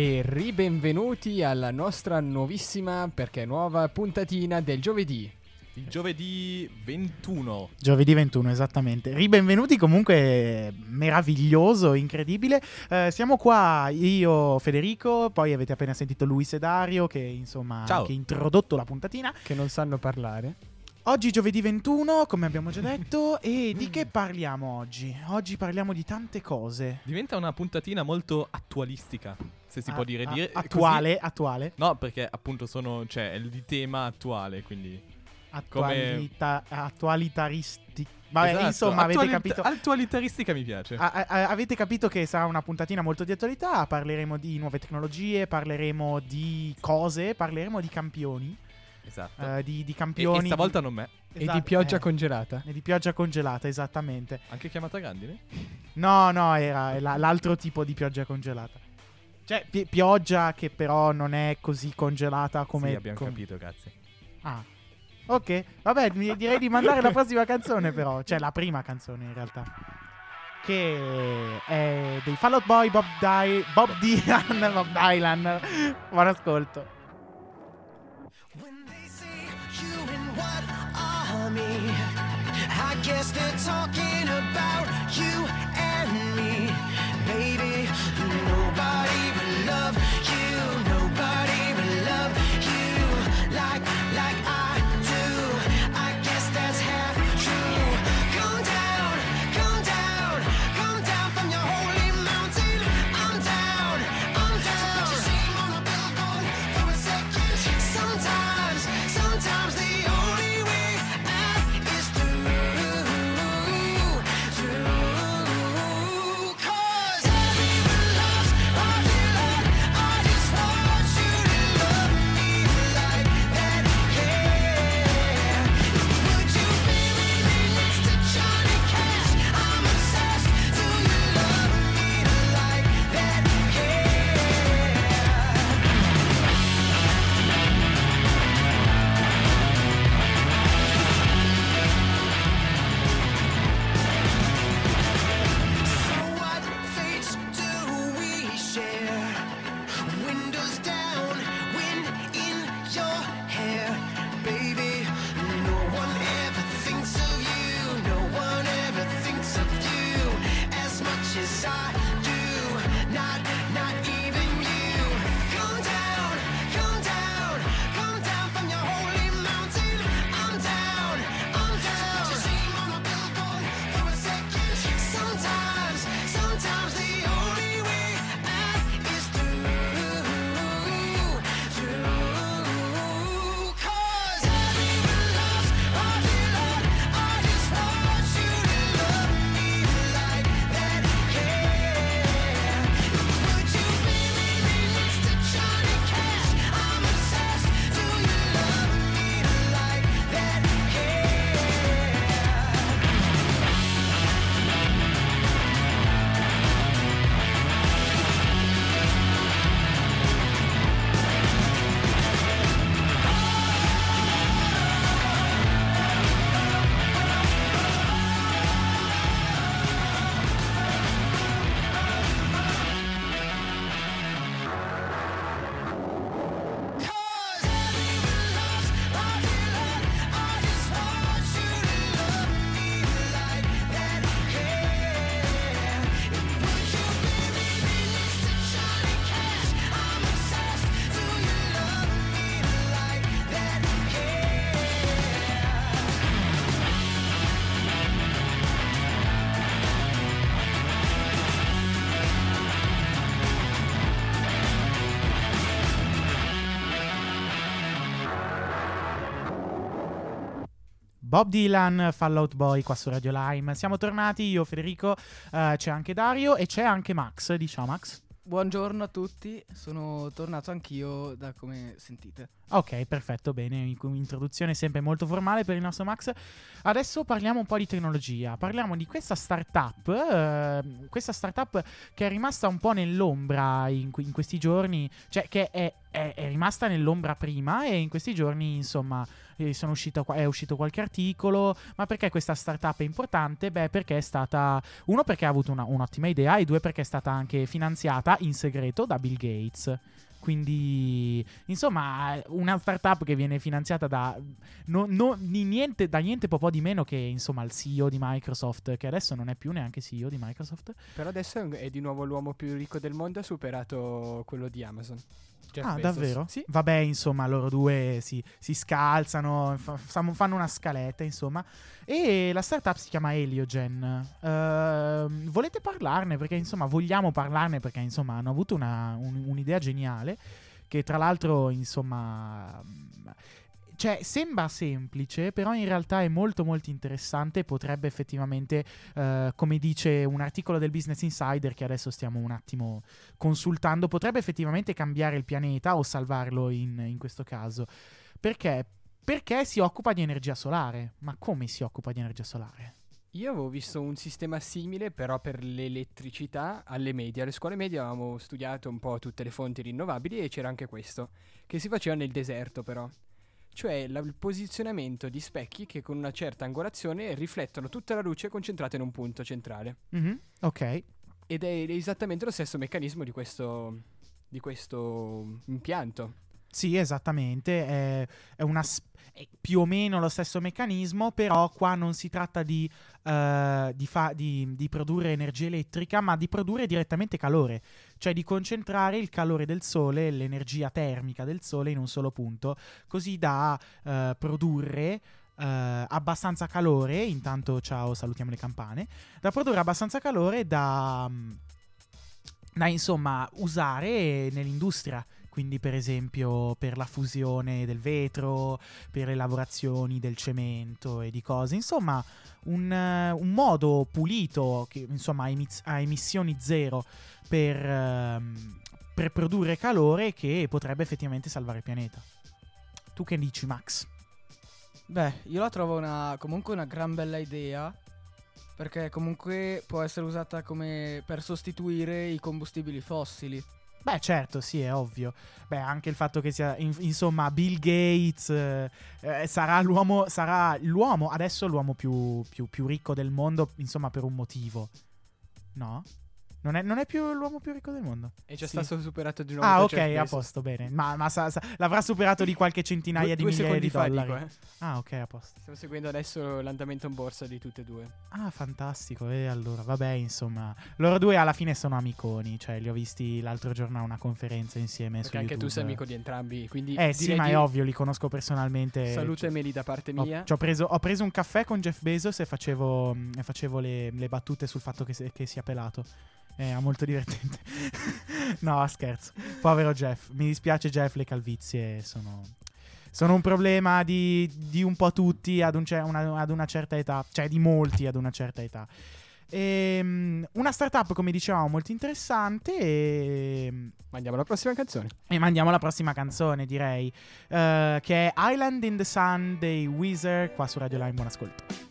E ribenvenuti alla nostra nuovissima, perché nuova puntatina del giovedì. Il giovedì 21. Giovedì 21, esattamente. Ribenvenuti comunque, meraviglioso, incredibile. Eh, siamo qua, io, Federico, poi avete appena sentito Luis e Dario che insomma Ciao. che ha introdotto la puntatina. Che non sanno parlare. Oggi giovedì 21, come abbiamo già detto, e di che parliamo oggi? Oggi parliamo di tante cose. Diventa una puntatina molto attualistica, se si A- può dire. a- dire attuale, attuale. così- No, perché appunto sono, cioè, è di tema attuale, quindi... Attualita- attualitaristi. Vabbè, Esatto, insomma, avete attualit- capito. Attualitaristica mi piace. A- a- avete capito che sarà una puntatina molto di attualità, parleremo di nuove tecnologie, parleremo di cose, parleremo di campioni, esatto. eh, di, di e, campioni... e stavolta non me. e Esatto, di pioggia eh, congelata. e di pioggia congelata, esattamente. Anche chiamata Grandine? No, no, era la- l'altro tipo di pioggia congelata. Cioè, pi- pioggia che però non è così congelata come... sì, abbiamo com- capito, grazie. Ah. Ok, vabbè, mi- direi di mandare la prossima canzone però, cioè la prima canzone in realtà. Che è dei Fall Out Boy, Bob, Dy- Bob Dylan, Bob Dylan. Buon ascolto. Guess they're talking Bob Dylan, Fallout Boy qua su Radio Lime. Siamo tornati, io Federico, eh, c'è anche Dario e c'è anche Max. Diciamo Max. Buongiorno a tutti, sono tornato anch'io da come sentite. Ok, perfetto, bene, in- introduzione sempre molto formale per il nostro Max. Adesso parliamo un po' di tecnologia, parliamo di questa startup, eh, questa startup che è rimasta un po' nell'ombra in, in questi giorni, cioè che è, è- è rimasta nell'ombra prima e in questi giorni, insomma, eh, uscito è uscito qualche articolo, ma perché questa startup è importante? Beh, perché è stata, uno perché ha avuto una- un'ottima idea e due perché è stata anche finanziata in segreto da Bill Gates. Quindi, insomma, una startup che viene finanziata da, no- no- niente, da niente po' di meno che insomma il CEO di Microsoft, che adesso non è più neanche CEO di Microsoft. Però adesso è di nuovo l'uomo più ricco del mondo, ha superato quello di Amazon. Jeff ah, Bezos. davvero? Sì. Vabbè, insomma, loro due si, si scalzano, fa- fanno una scaletta, insomma. E la startup si chiama Heliogen. Ehm, volete parlarne? Perché, insomma, vogliamo parlarne perché, insomma, hanno avuto una- un- un'idea geniale. Che tra l'altro, insomma. mh, Cioè, sembra semplice, però in realtà è molto molto interessante. Potrebbe effettivamente, eh, come dice un articolo del Business Insider, che adesso stiamo un attimo consultando, potrebbe effettivamente cambiare il pianeta o salvarlo in, in questo caso. Perché? Perché si occupa di energia solare. Ma come si occupa di energia solare? Io avevo visto un sistema simile, però per l'elettricità alle medie. Alle scuole medie avevamo studiato un po' tutte le fonti rinnovabili e c'era anche questo, che si faceva nel deserto però. Cioè la- il posizionamento di specchi che con una certa angolazione riflettono tutta la luce concentrata in un punto centrale. Mhm, Ok. Ed è esattamente lo stesso meccanismo di questo, di questo impianto. Sì, esattamente. È, è una è più o meno lo stesso meccanismo, però qua non si tratta di, eh, di fa- di- di produrre energia elettrica, ma di produrre direttamente calore, cioè di concentrare il calore del sole, l'energia termica del sole in un solo punto, così da eh, produrre. eh, abbastanza calore, intanto ciao, salutiamo le campane, da produrre abbastanza calore da, da insomma usare nell'industria quindi per esempio per la fusione del vetro, per le lavorazioni del cemento e di cose, insomma un, eh, un modo pulito, che insomma a, emissioni zero per, ehm, per produrre calore che potrebbe effettivamente salvare il pianeta. Tu che dici Max? Beh, io la trovo una, comunque una gran bella idea. Perché comunque può essere usata come per sostituire i combustibili fossili. Beh, certo, sì, è ovvio. Beh, anche il fatto che sia, in- insomma, Bill Gates eh, eh, sarà l'uomo, sarà l'uomo, adesso l'uomo più, più- più ricco del mondo, insomma, per un motivo. No? Non è, non è più l'uomo più ricco del mondo. È già Sì. stato superato di nuovo. Ah, ok, Jeff a posto, bene. Ma, ma sa- sa- l'avrà superato di qualche centinaia Due- di migliaia di dollari. dico, eh. Ah, ok, a posto. Stiamo seguendo adesso l'andamento in borsa di tutte e due. Ah, fantastico. E allora, vabbè, insomma, loro due alla fine sono amiconi. Cioè, li ho visti l'altro giorno a una conferenza insieme Perché anche tu sei YouTube. amico di entrambi. Quindi Eh sì, ma è ovvio, li conosco personalmente. Salutameli da parte Ho, mia. ci ho preso, ho preso un caffè con Jeff Bezos e facevo, mm, e facevo le, le battute sul fatto che, se- che sia pelato. È molto divertente. no, scherzo. Povero Jeff. Mi dispiace, Jeff. Le calvizie sono. Sono un problema di, di un po' tutti ad, un cer- una, ad una certa età. Cioè, di molti ad una certa età. Ehm, una startup, come dicevamo, molto interessante. E, Ma andiamo alla prossima canzone. e mandiamo alla prossima canzone, direi. eh, che è Island in the Sun dei Weezer. Qua su Radio Line. Buon ascolto.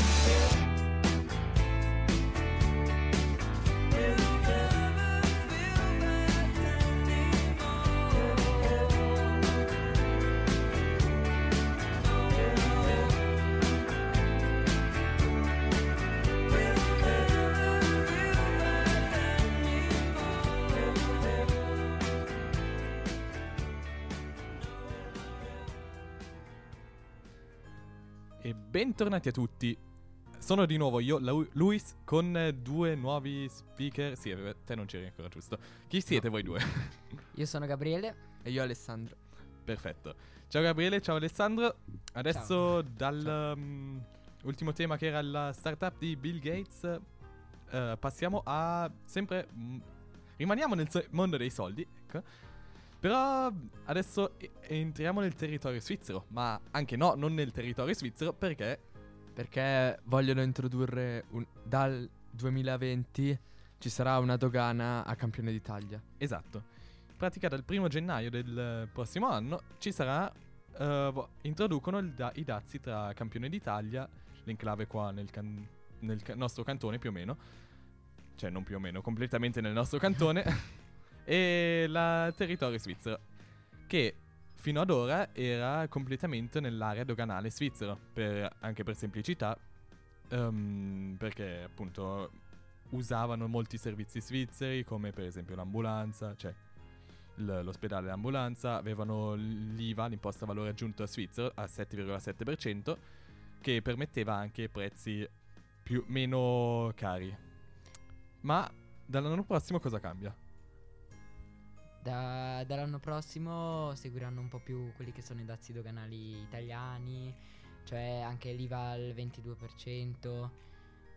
Thank you. Bentornati a tutti. Sono di nuovo io, Lu- Luis, con due nuovi speaker. Sì, te non c'eri ancora, giusto? Chi siete voi due? Io sono Gabriele. E io Alessandro. Perfetto. Ciao Gabriele, ciao Alessandro. Adesso dal um, ultimo tema che era la startup di Bill Gates, eh, passiamo a sempre... mm, rimaniamo nel so- mondo dei soldi, ecco. Però adesso entriamo nel territorio svizzero, ma anche no, non nel territorio svizzero perché... Perché vogliono introdurre un- dal 2020 ci sarà una dogana a campione d'Italia. Esatto. In pratica dal primo gennaio del prossimo anno ci sarà... vo- introducono da- i dazi tra campione d'Italia, l'enclave qua nel, can- nel ca- nostro cantone più o meno, cioè non più o meno, completamente nel nostro cantone, e il territorio svizzero, che fino ad ora era completamente nell'area doganale svizzero, per- anche per semplicità, ehm, perché appunto usavano molti servizi svizzeri, come per esempio l'ambulanza, cioè l'ospedale e l'ambulanza, avevano l'IVA, l'imposta a valore aggiunto svizzero, a 7,7%, che permetteva anche prezzi più, meno cari. Ma dall'anno prossimo cosa cambia? Da- dall'anno prossimo seguiranno un po' più quelli che sono i dazi doganali italiani, cioè anche l'IVA al 22%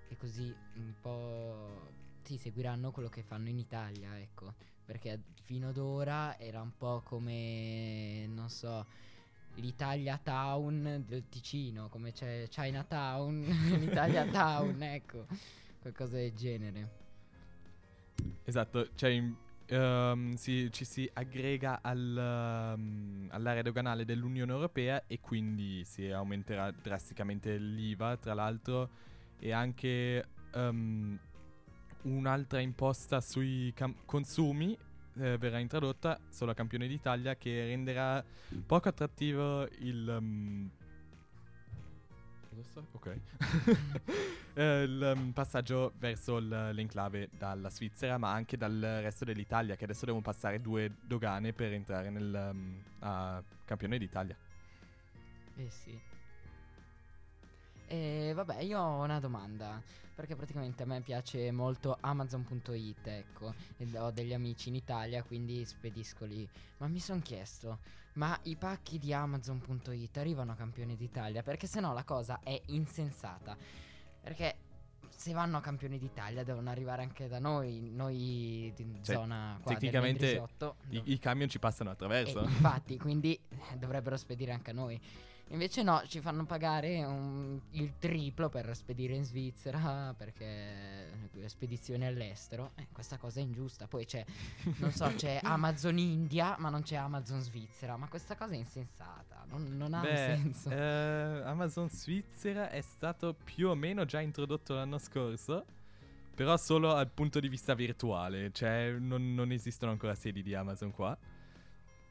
e così un po' sì, seguiranno quello che fanno in Italia, ecco, perché fino ad ora era un po' come non so, l'Italia Town del Ticino, come c'è Chinatown, l'Italia Town, ecco, qualcosa del genere. Esatto, cioè in- ehm, si- ci si aggrega al, ehm, all'area doganale dell'Unione Europea e quindi si aumenterà drasticamente l'IVA, tra l'altro, e anche ehm, un'altra imposta sui cam- consumi eh, verrà introdotta solo a campione d'Italia che renderà poco attrattivo il... Ok. Eh, il um, passaggio verso l'enclave dalla Svizzera, ma anche dal resto dell'Italia, che adesso devono passare due dogane per entrare nel um, a campione d'Italia. Eh sì. E vabbè, io ho una domanda. Perché praticamente a me piace molto Amazon.it, ecco. ho degli amici in Italia, quindi spedisco lì. Ma mi sono chiesto, ma i pacchi di Amazon.it arrivano a campione d'Italia? Perché sennò la cosa è insensata. Perché se vanno a campione d'Italia devono arrivare anche da noi, noi in Cioè, zona qua tecnicamente del Mendrisotto, I, dove- i camion ci passano eh, attraverso. infatti, quindi eh, dovrebbero spedire anche a noi. Invece no, ci fanno pagare un- il triplo per spedire in Svizzera perché spedizioni all'estero. Eh, questa cosa è ingiusta. Poi c'è, non so, c'è Amazon India, ma non c'è Amazon Svizzera. Ma questa cosa è insensata. Non, non ha Beh, senso. eh, Amazon Svizzera è stato più o meno già introdotto l'anno scorso. Però solo dal punto di vista virtuale, cioè non, non esistono ancora sedi di Amazon qua.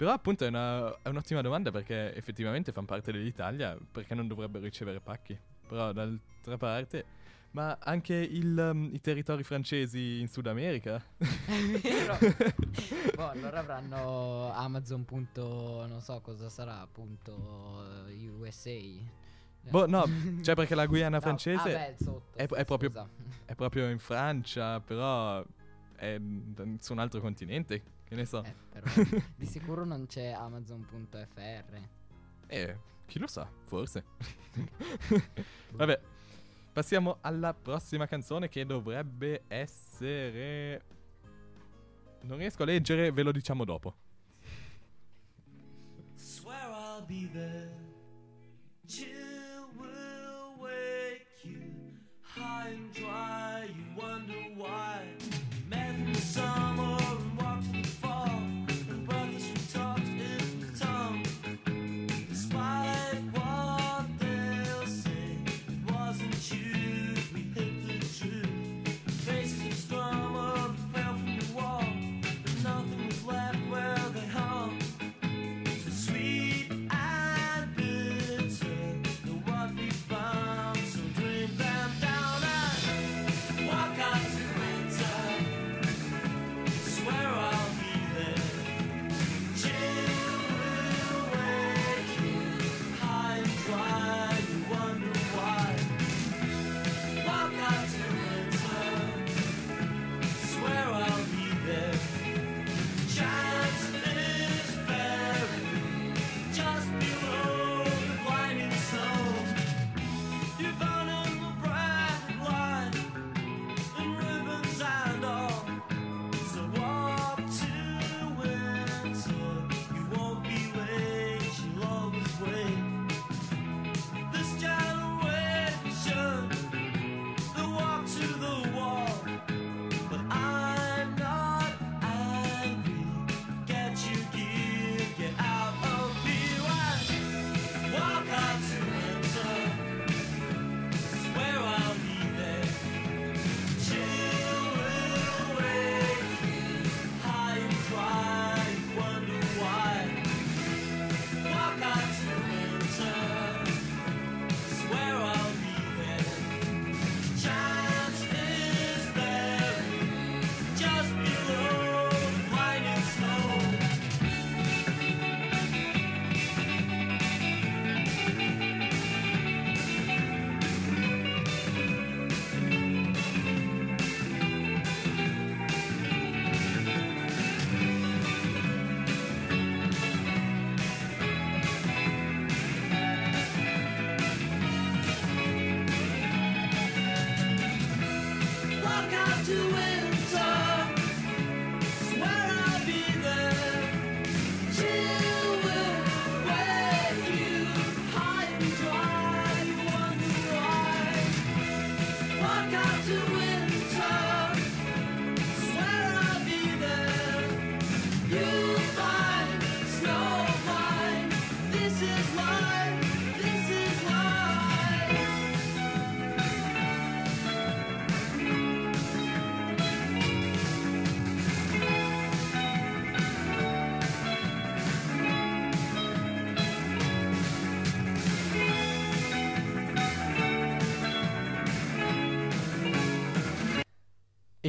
Però appunto è, una- è un'ottima domanda perché effettivamente fanno parte dell'Italia, perché non dovrebbero ricevere pacchi? Però d'altra parte, ma anche il, um, i territori francesi in Sud America? È vero. boh, allora avranno Amazon. punto- non so cosa sarà. Punto eh, USA. boh, no, cioè perché la Guyana No, francese ah, beh, sotto, è- è proprio- è proprio in Francia, però è su un altro continente, che ne so. Eh, però di sicuro non c'è Amazon.fr. Eh, chi lo sa, forse. Vabbè, passiamo alla prossima canzone che dovrebbe essere... Non riesco a leggere, ve lo diciamo dopo. Swear I'll be there. Chill will wake you high and dry. You wonder why.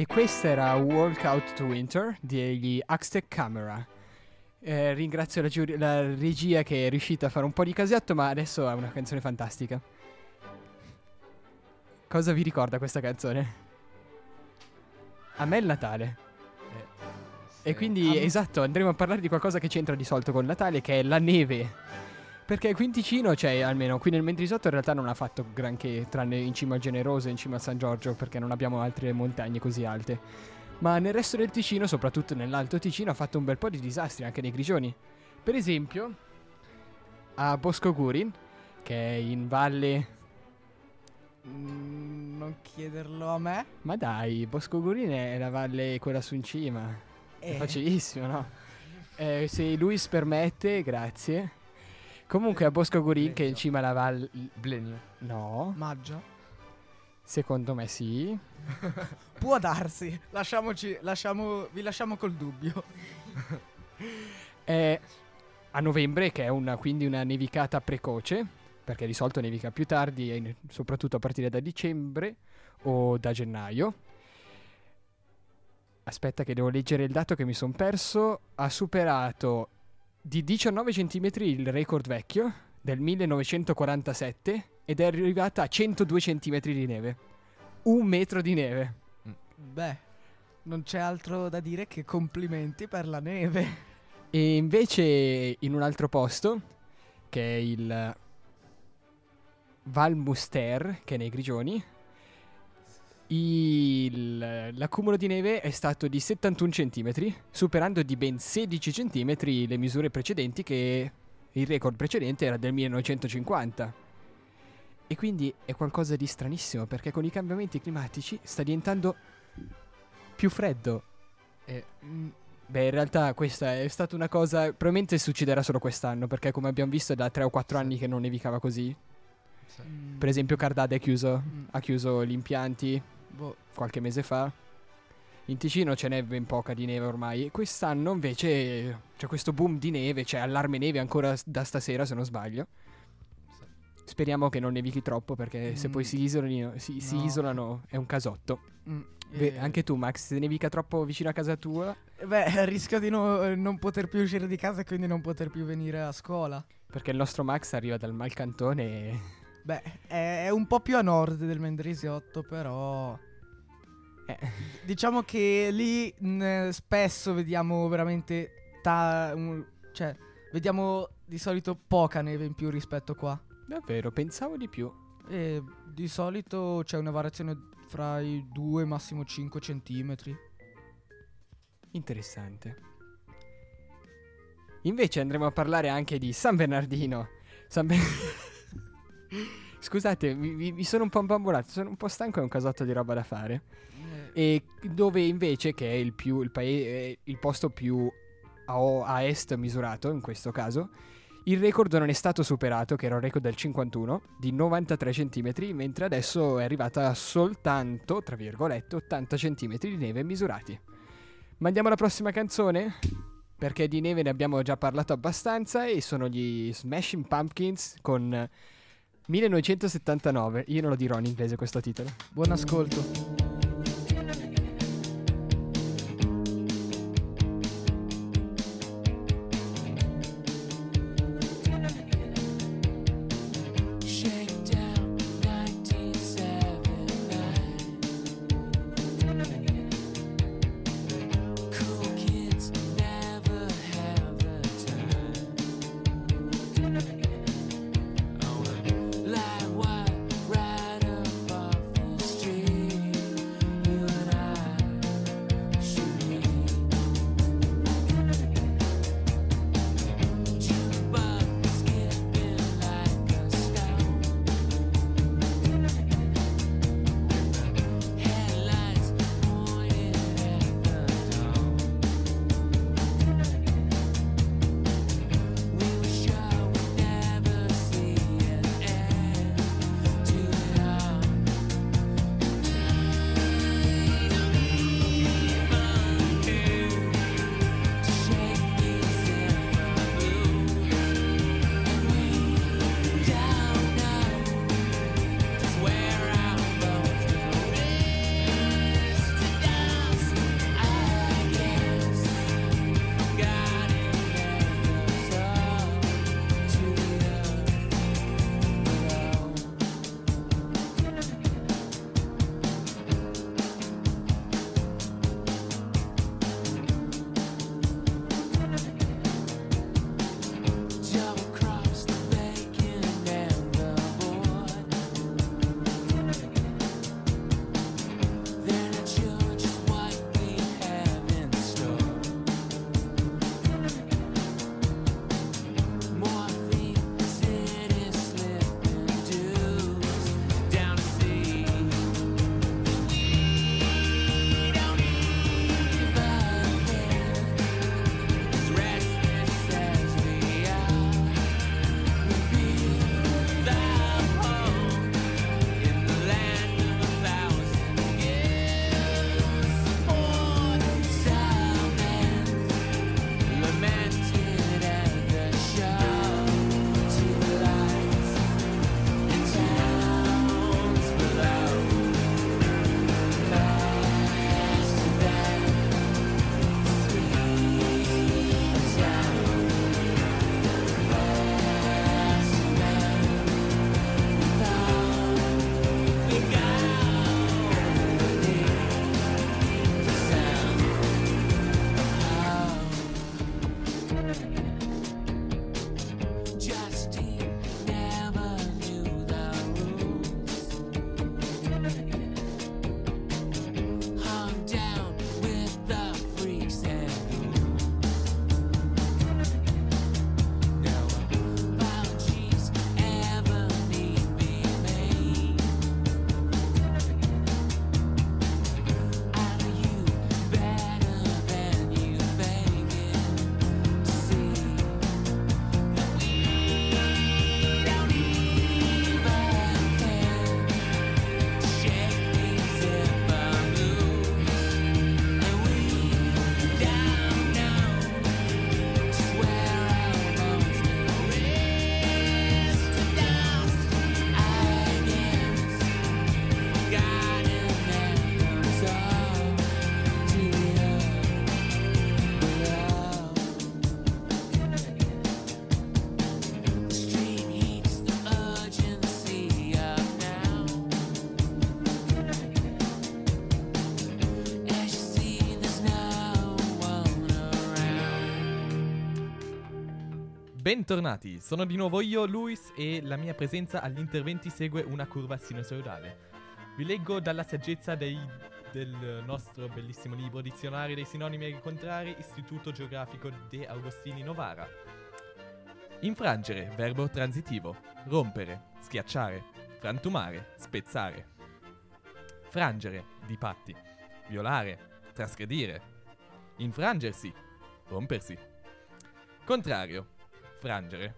E questa era Walk Out to Winter degli Axtec Camera. Eh, ringrazio la, giuri- la regia che è riuscita a fare un po' di casotto, ma adesso è una canzone fantastica. Cosa vi ricorda questa canzone? A me è il Natale. E quindi, esatto, andremo a parlare di qualcosa che c'entra di solito con Natale, che è la neve. Perché Quinticino, cioè almeno qui nel Mentrisotto, in realtà non ha fatto granché, tranne in cima al Generoso e in cima a San Giorgio, perché non abbiamo altre montagne così alte. Ma nel resto del Ticino, soprattutto nell'Alto Ticino, ha fatto un bel po' di disastri, anche nei Grigioni. Per esempio, a Bosco Gurin, che è in valle... Mm, non chiederlo a me. Ma dai, Bosco Gurin è la valle quella su in cima. È Eh. facilissimo, no? Eh, se Luis permette, grazie. Comunque a Bosco Gurin, che è in cima alla valle... Blenio. No. Maggio. Secondo me sì. Può darsi. Lasciamoci, lasciamo, vi lasciamo col dubbio. È a novembre, che è una, quindi una nevicata precoce, perché di solito nevica più tardi, e in- soprattutto a partire da dicembre o da gennaio. Aspetta che devo leggere il dato che mi sono perso. Ha superato di 19 cm il record vecchio del 1947 ed è arrivata a 102 cm di neve. Un metro di neve. Beh, non c'è altro da dire che complimenti per la neve. E invece in un altro posto, che è il Val Muster, che è nei Grigioni, il- l'accumulo di neve è stato di 71 cm, superando di ben 16 cm le misure precedenti che il record precedente era del 1950. E quindi è qualcosa di stranissimo perché con i cambiamenti climatici sta diventando più freddo. E, mm, beh, in realtà questa è stata una cosa. Probabilmente succederà solo quest'anno perché, come abbiamo visto, è da 3 o 4 anni che non nevicava così. Per esempio, Cardade ha chiuso, mm, ha chiuso gli impianti boh, qualche mese fa. In Ticino ce n'è ben poca di neve ormai. Quest'anno invece c'è questo boom di neve, c'è allarme neve ancora da stasera se non sbaglio. Speriamo che non nevichi troppo perché se Mm. poi si isolano, si, si No. isolano è un casotto. mm, Beh, eh, anche tu Max, se nevica troppo vicino a casa tua, Beh, rischio di no- non poter più uscire di casa e quindi non poter più venire a scuola. perché il nostro Max arriva dal Malcantone e... Beh, è, è un po' più a nord del Mendrisiotto, però... eh, Diciamo che lì mh, spesso vediamo veramente... ta- un- cioè, vediamo di solito poca neve in più rispetto qua. davvero, pensavo di più. E di solito c'è una variazione fra i 2 massimo 5 centimetri. Interessante. Invece andremo a parlare anche di San Bernardino. San Ber- Scusate, mi, mi- sono un po' imbambolato, sono un po' stanco e ho un casotto di roba da fare. E dove invece, che è il, più, il, paese, il posto più a, a est misurato in questo caso, il record non è stato superato, che era un record del 51, di 93 cm, mentre adesso è arrivata soltanto, tra virgolette, 80 cm di neve misurati. Mandiamo alla prossima canzone? Perché di neve ne abbiamo già parlato abbastanza e sono gli Smashing Pumpkins con 1979. Io non lo dirò in inglese questo titolo. Buon ascolto. Bentornati, sono di nuovo io, Luis, e la mia presenza agli interventi segue una curva sinusoidale. Vi leggo dalla saggezza dei- del nostro bellissimo libro Dizionario dei sinonimi e contrari, Istituto Geografico De Agostini Novara. Infrangere, verbo transitivo. Rompere, schiacciare, frantumare, spezzare. Frangere, di patti. Violare, trasgredire. Infrangersi, rompersi. Contrario, frangere.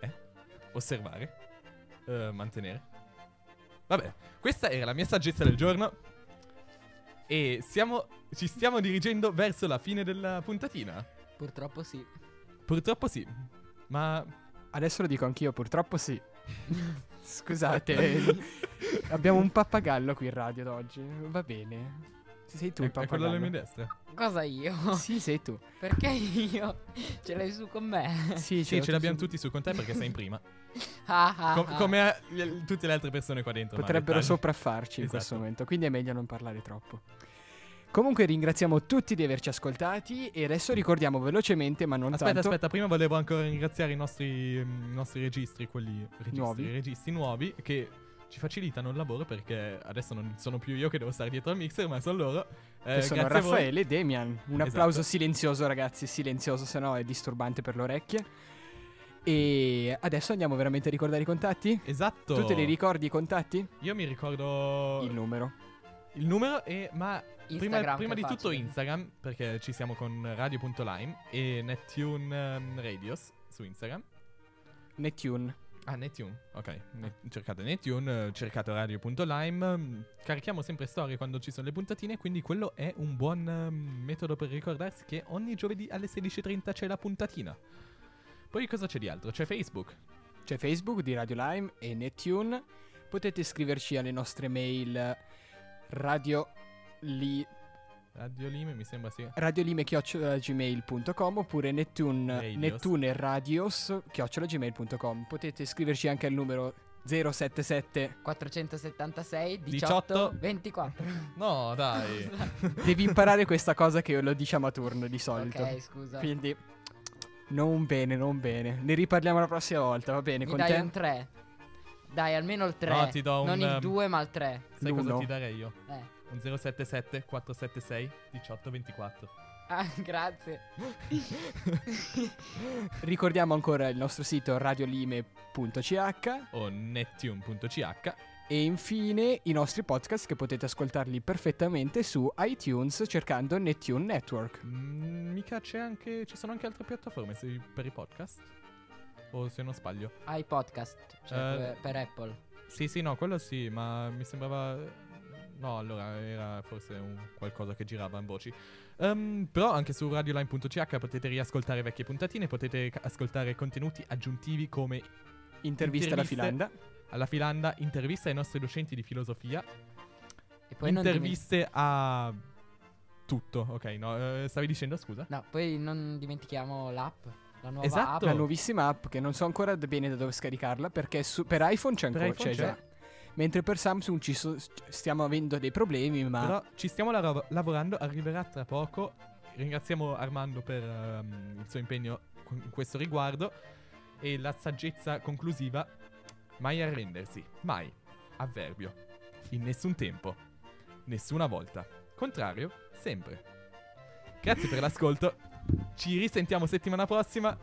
Eh? Osservare. Eh, mantenere. Vabbè, questa era la mia saggezza del giorno. E siamo, ci stiamo dirigendo verso la fine della puntatina. Purtroppo sì. Purtroppo sì. Ma Adesso lo dico anch'io, purtroppo sì. Scusate, abbiamo un pappagallo qui in radio oggi. Va bene. Sei tu è, il è quello alla mia destra. Cosa io? Sì, sei tu. Perché io? Ce l'hai su con me? Sì, Sì, ce l'abbiamo tutti su con te perché sei in prima. Ah, ah, Com- ah. come gli- tutte le altre persone qua dentro. Potrebbero dettagli. sopraffarci in questo Esatto. momento, quindi è meglio non parlare troppo. Comunque ringraziamo tutti di averci ascoltati e adesso ricordiamo velocemente, ma non Aspetta, tanto, aspetta, prima volevo ancora ringraziare i nostri, i nostri registri, quelli registri, Nuovi. registi nuovi, che ci facilitano il lavoro perché adesso non sono più io che devo stare dietro al mixer, ma sono loro. Eh, sono. Raffaele e Demian. Un applauso Esatto. silenzioso ragazzi, silenzioso, se no è disturbante per le orecchie. E adesso andiamo veramente a ricordare i contatti? Esatto. Tu te li ricordi i contatti? Io mi ricordo Il numero. il numero e ma prima, Instagram, prima che di è tutto facile. Instagram perché ci siamo con radio.lime e Nettune ehm, Radios su Instagram. Nettune. Ah, Nettune, ok. Ne- cercate Nettune, eh, cercate radio.lime. Carichiamo sempre storie quando ci sono le puntatine, quindi quello è un buon ehm, metodo per ricordarsi che ogni giovedì alle 16.30 c'è la puntatina. Poi cosa c'è di altro? C'è Facebook. C'è Facebook di Radio Lime e Nettune. Potete scriverci alle nostre mail radio li, Radio Lime mi sembra sì. radiolime.gmail.com oppure Nettune, Radios. Nettune Radios gmail.com. Potete scriverci anche al numero 077. 476 18, 18. 24. No, dai. Devi imparare questa cosa che lo diciamo a turno di solito. ok, scusa. Quindi non bene, non bene. Ne riparliamo la prossima volta, va bene? Mi con dai te? un 3. Dai, almeno il 3. No, ti do non un, il um, 2, ma il 3. Sai cosa L'uno. ti darei io? Eh. Un 077 476 1824. Ah, grazie. Ricordiamo ancora il nostro sito radiolime.ch O nettune.ch. e infine i nostri podcast che potete ascoltarli perfettamente su iTunes cercando Nettune Network. Mm, mica c'è anche. Ci sono anche altre piattaforme se- per i podcast? O se non sbaglio? Hai podcast, cioè per- per Apple. Sì, sì, no, quello sì, ma mi sembrava. No, allora era forse un qualcosa che girava in voci. Ehm, però anche su radioline.ch potete riascoltare vecchie puntatine, potete ascoltare contenuti aggiuntivi come Intervista alla Interviste. Filanda. alla filanda, interviste ai nostri docenti di filosofia, E poi interviste a tutto. Ok, no, eh, stavi dicendo scusa? No, poi non dimentichiamo l'app. La nuova Esatto. La app. nuovissima app che non so ancora bene da dove scaricarla perché su- per iPhone c'è Per ancora, iPhone c'è c'è. Mentre per Samsung ci so- stiamo avendo dei problemi, ma Però ci stiamo laro- lavorando, arriverà tra poco. Ringraziamo Armando per ehm, il suo impegno in questo riguardo. E la saggezza conclusiva: mai arrendersi, mai. Avverbio. In nessun tempo. Nessuna volta. Contrario, sempre. Grazie per l'ascolto. Ci risentiamo settimana prossima.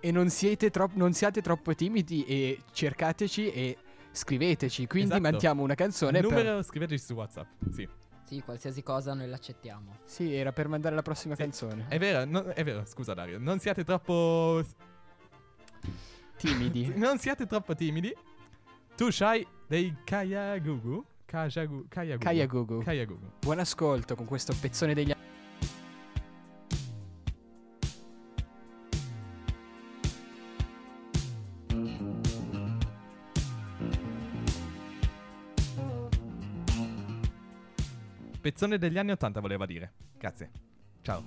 e non siete, tro- non siate troppo timidi e cercateci e scriveteci. Quindi Esatto. mandiamo una canzone Il per... numero scriveteci su WhatsApp. Sì. Sì, qualsiasi cosa noi l'accettiamo. Sì, era per mandare la prossima Sì. canzone. È vero, no- è vero, scusa Dario. Non siate troppo Timidi. Non siate troppo timidi. Tu sai dei Kayagugu. Kayagugu. Kayagugu. Buon ascolto con questo pezzone degli Pezzone degli anni 80 voleva dire. Grazie. Ciao.